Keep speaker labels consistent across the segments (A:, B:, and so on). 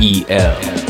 A: EL. EL.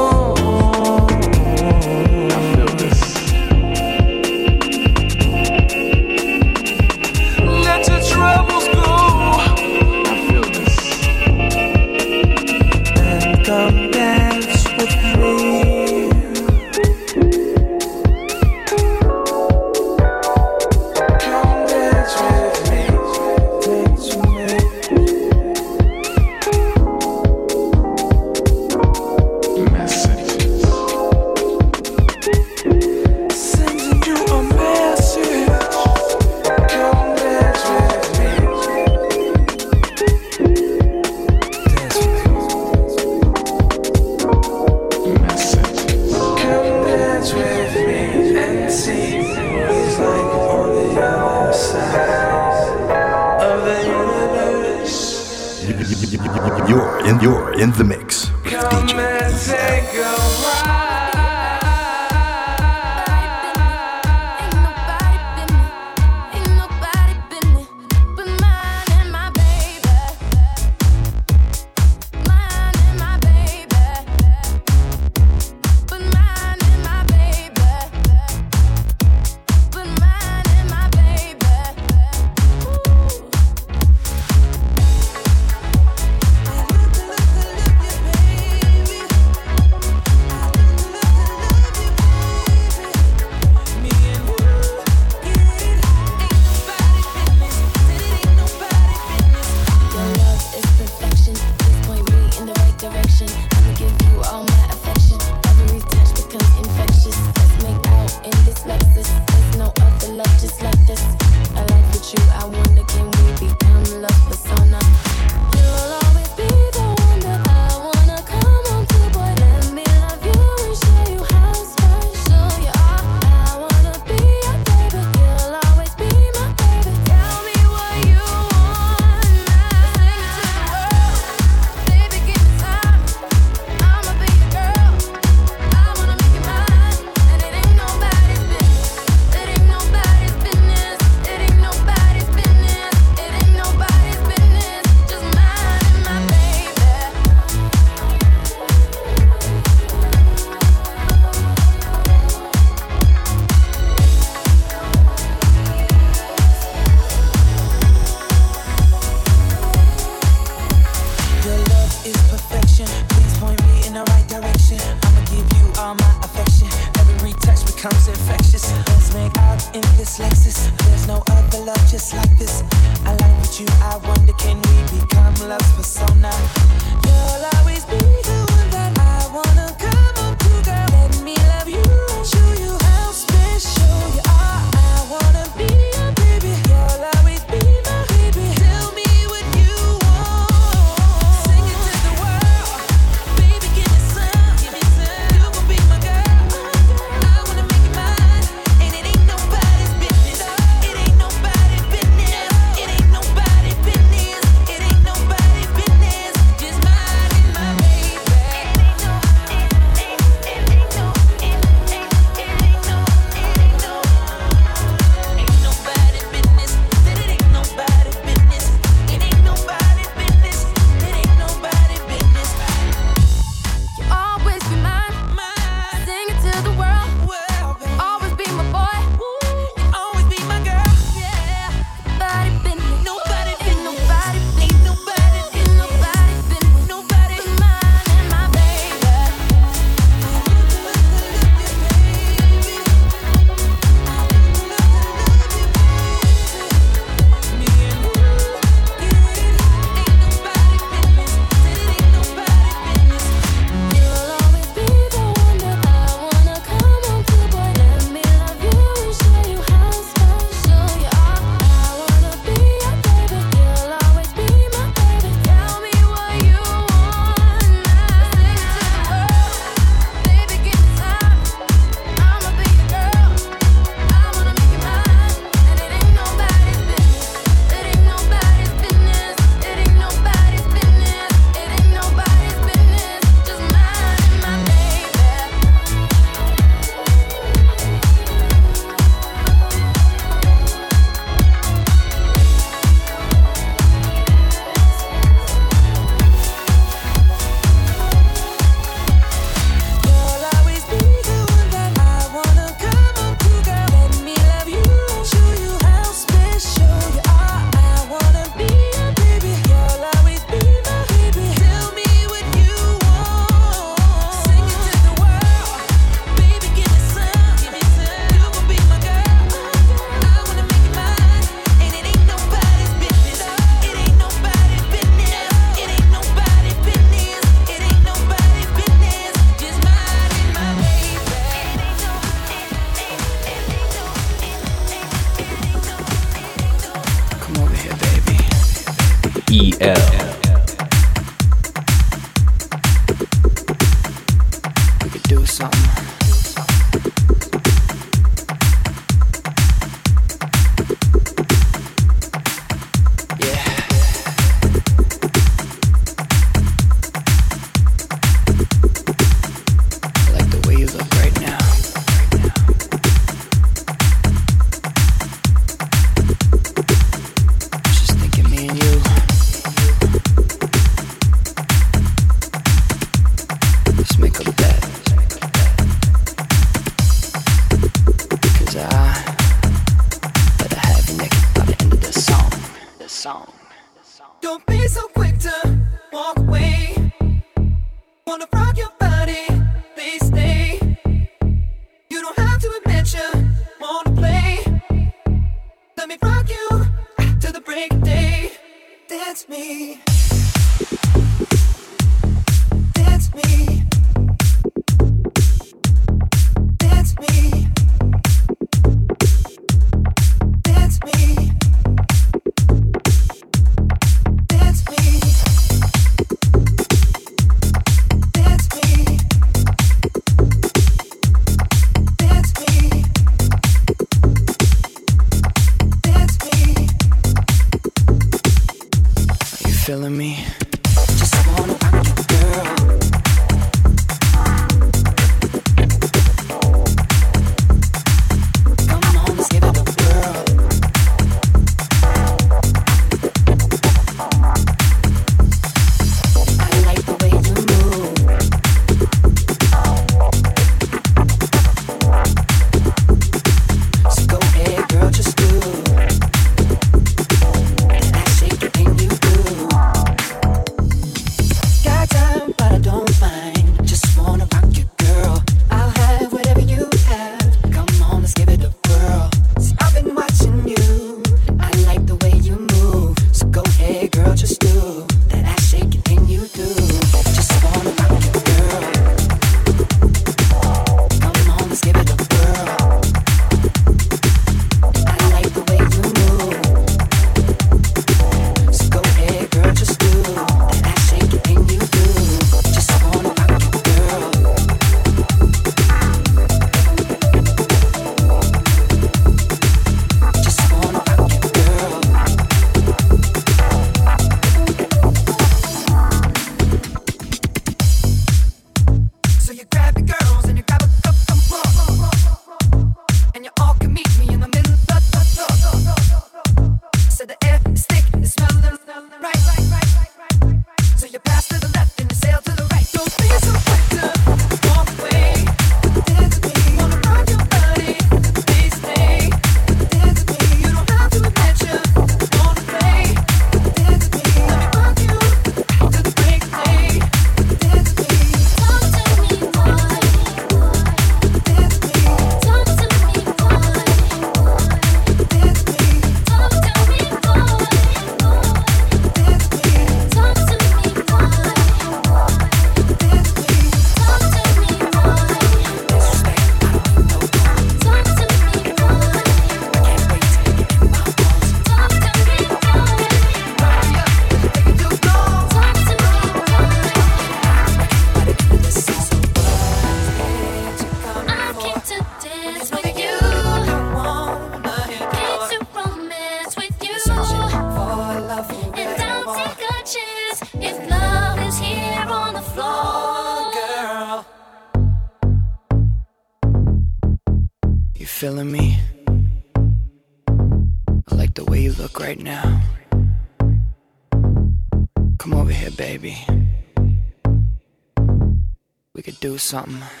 B: Do something.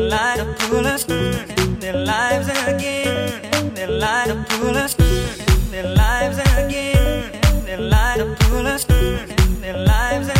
C: They lie to
D: pull us
C: their lives again. They lie to pull us their lives again. They lie to pull us their lives again.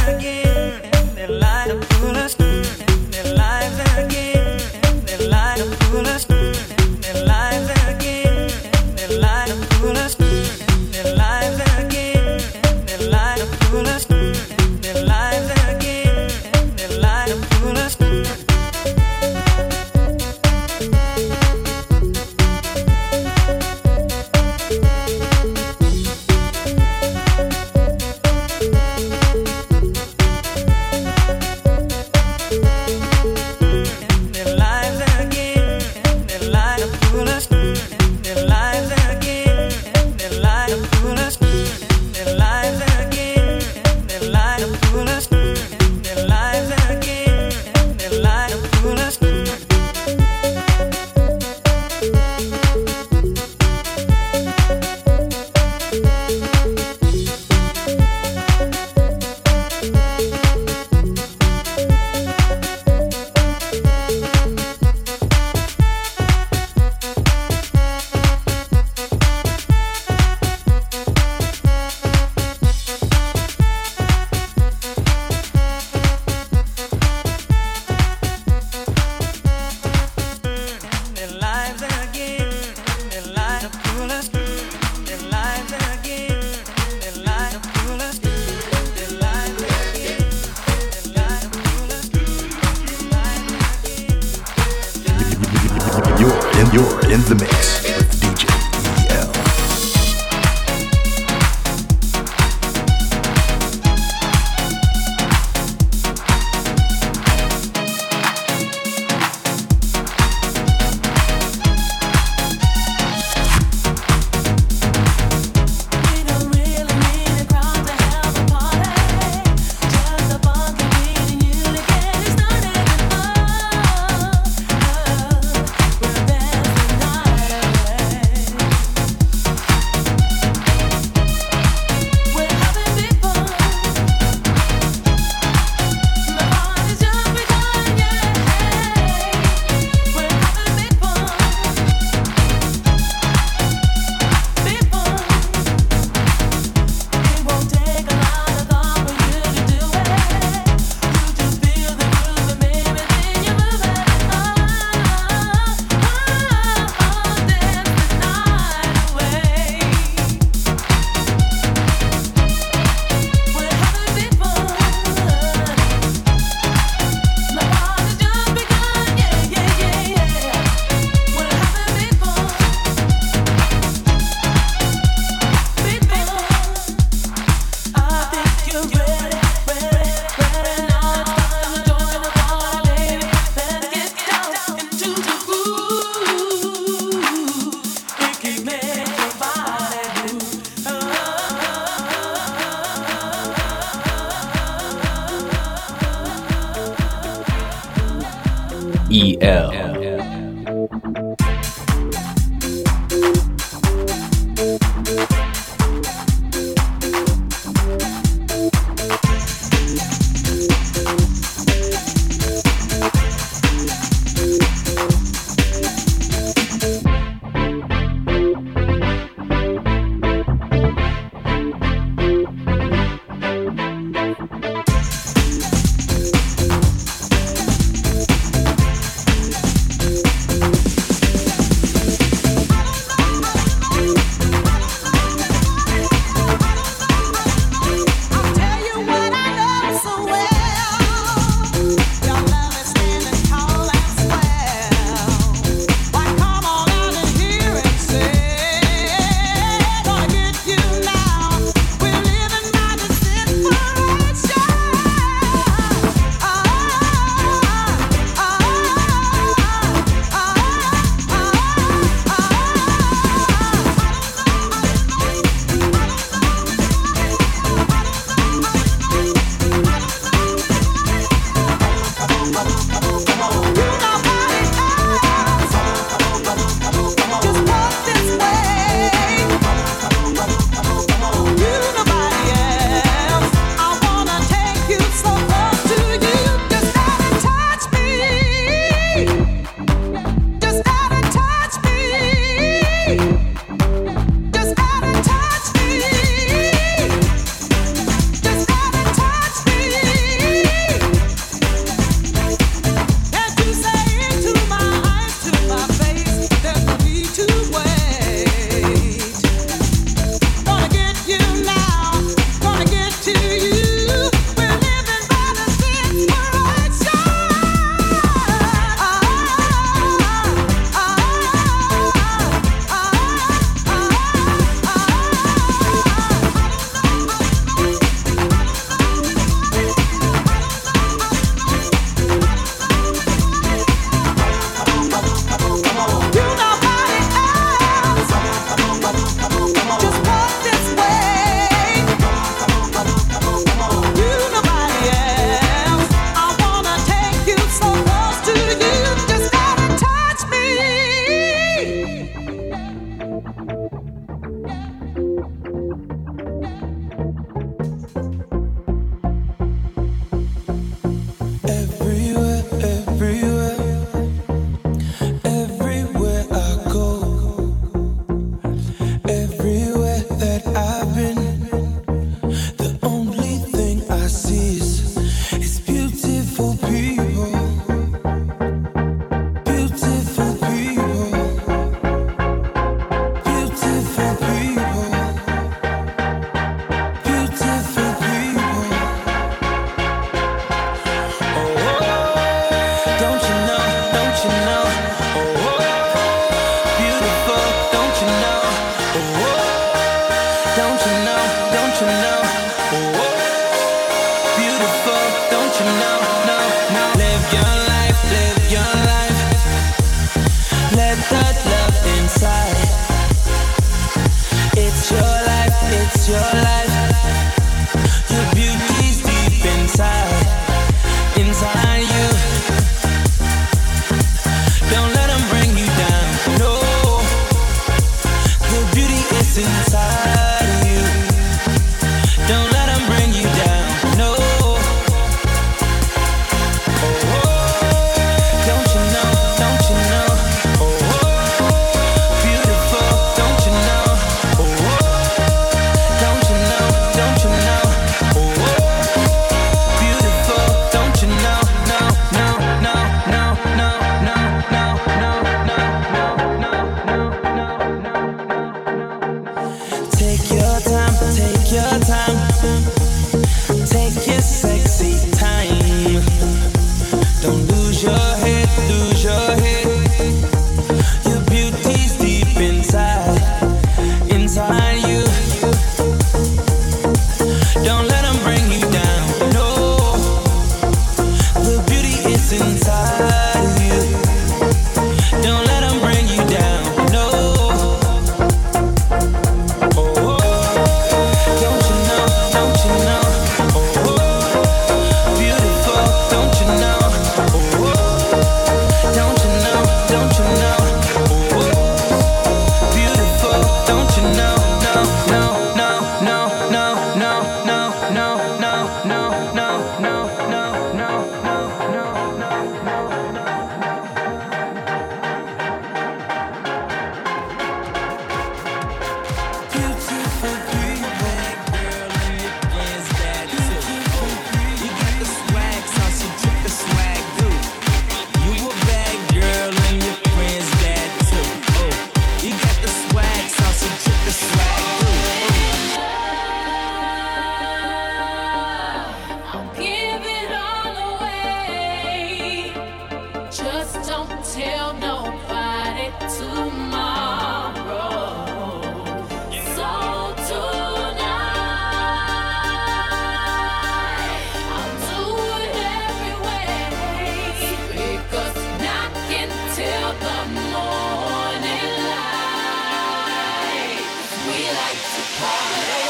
D: like to party.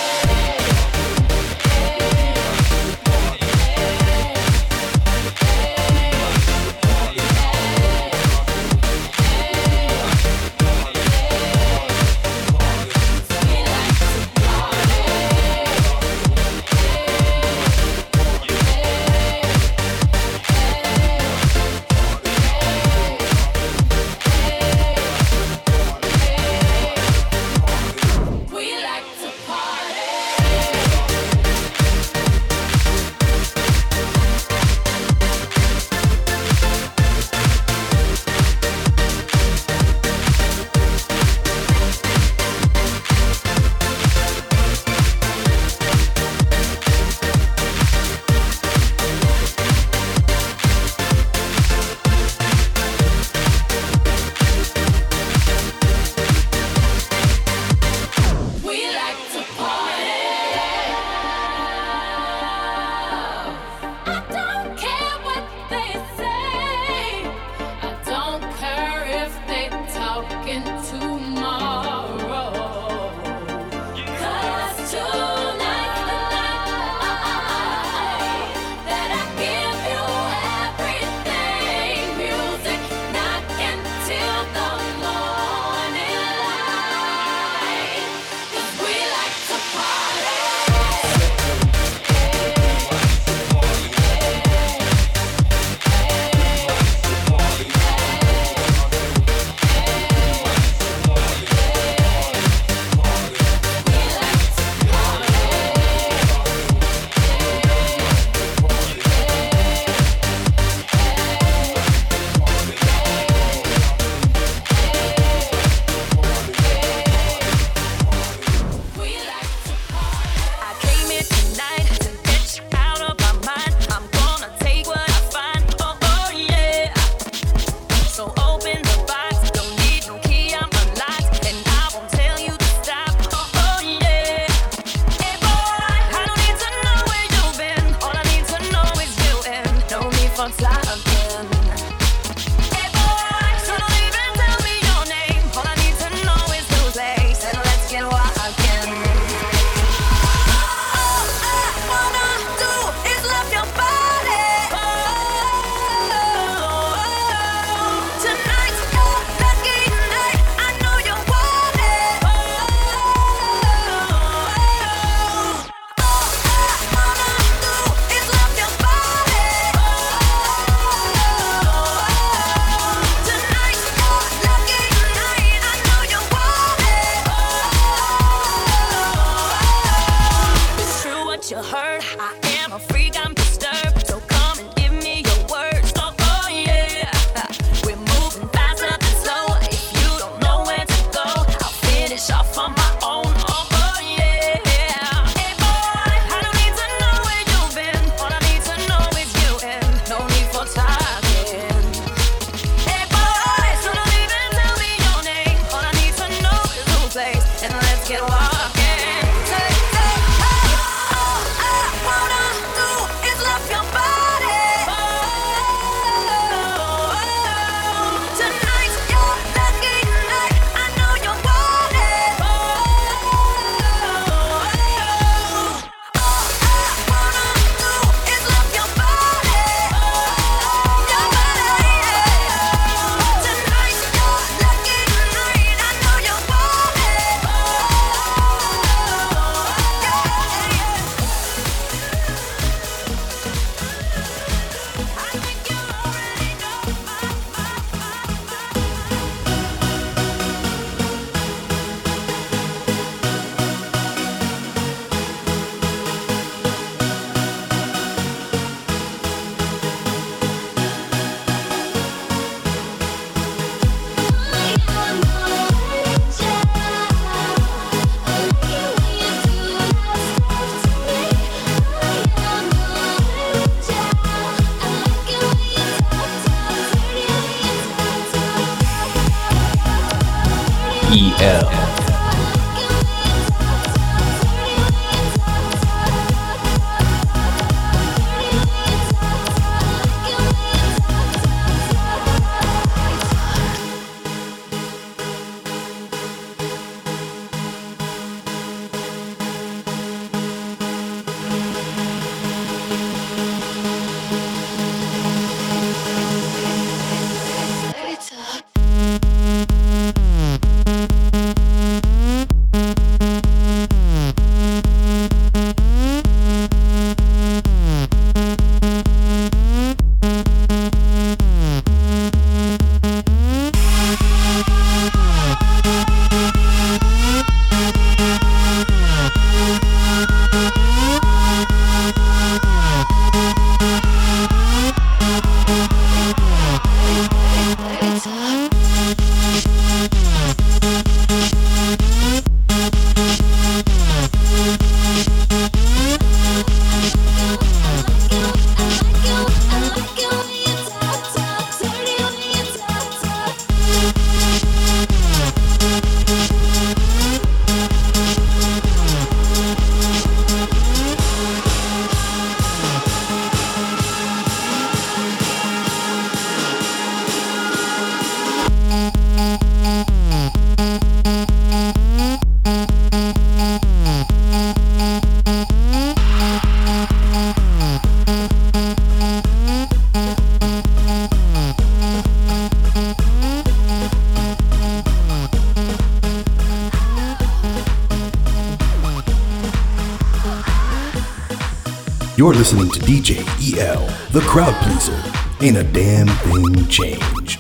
E: You're listening to DJ EL, the crowd pleaser. Ain't a damn thing changed.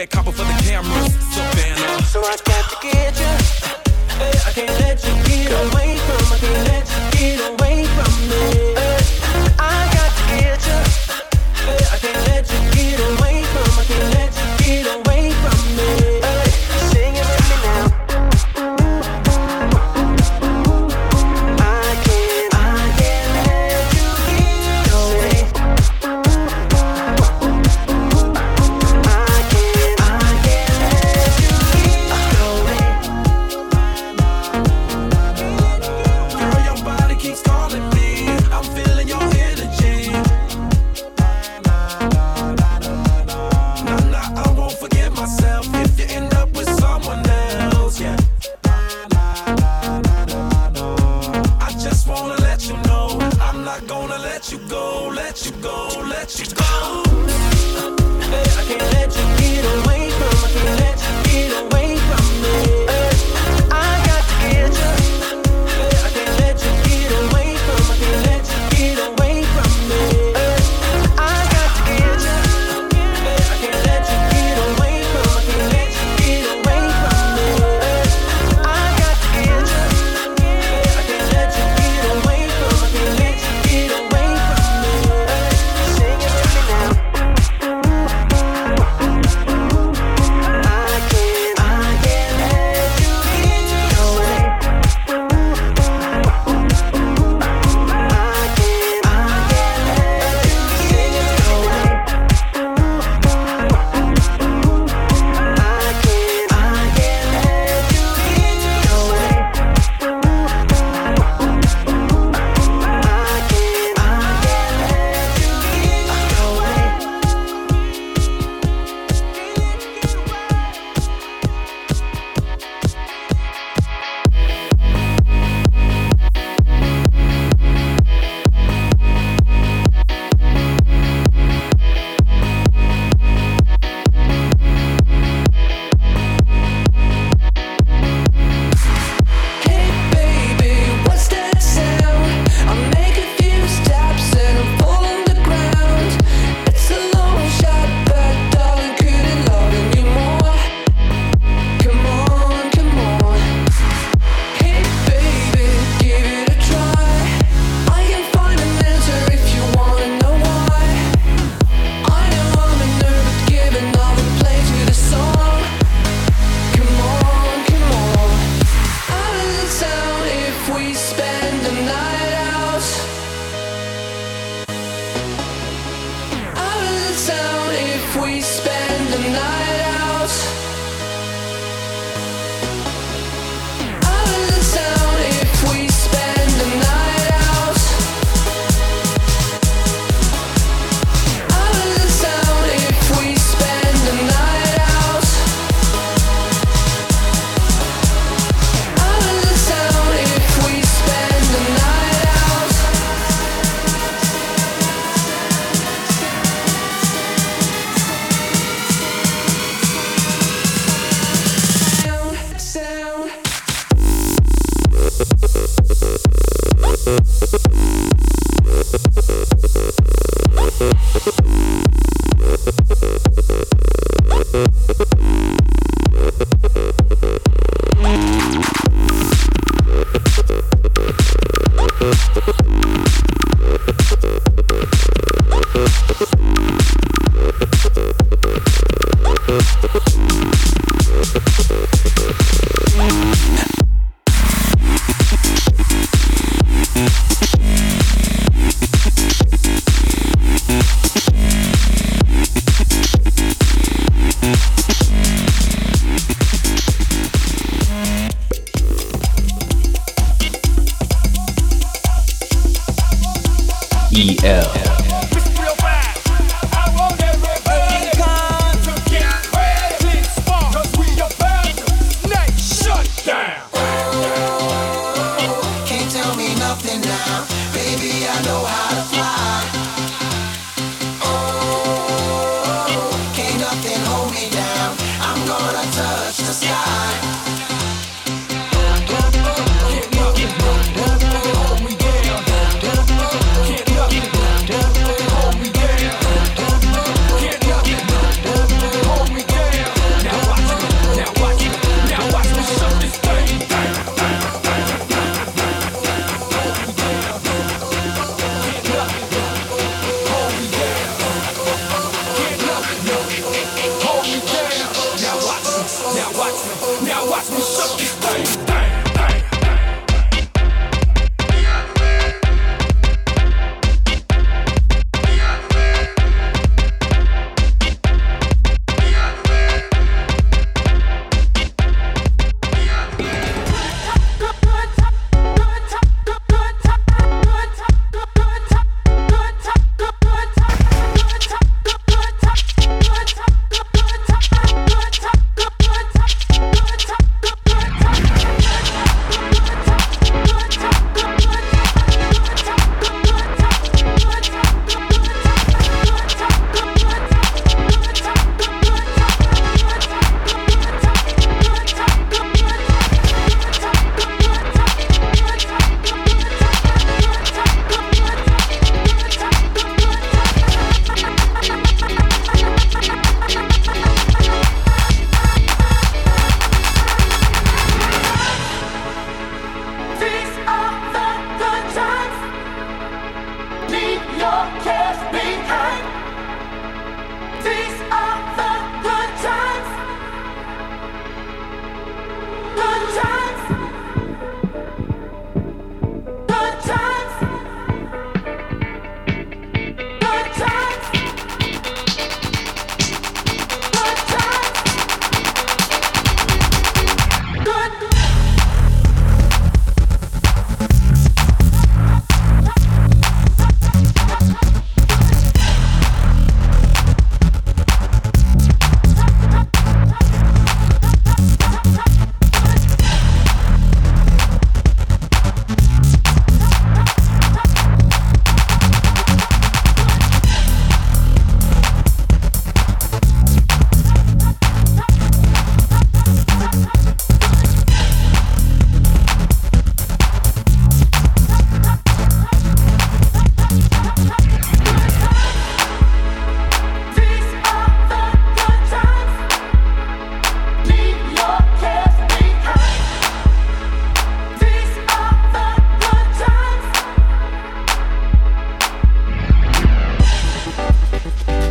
F: bad copper for the cameras, Savannah.
G: So I got to get you.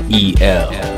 H: Times.
D: EL.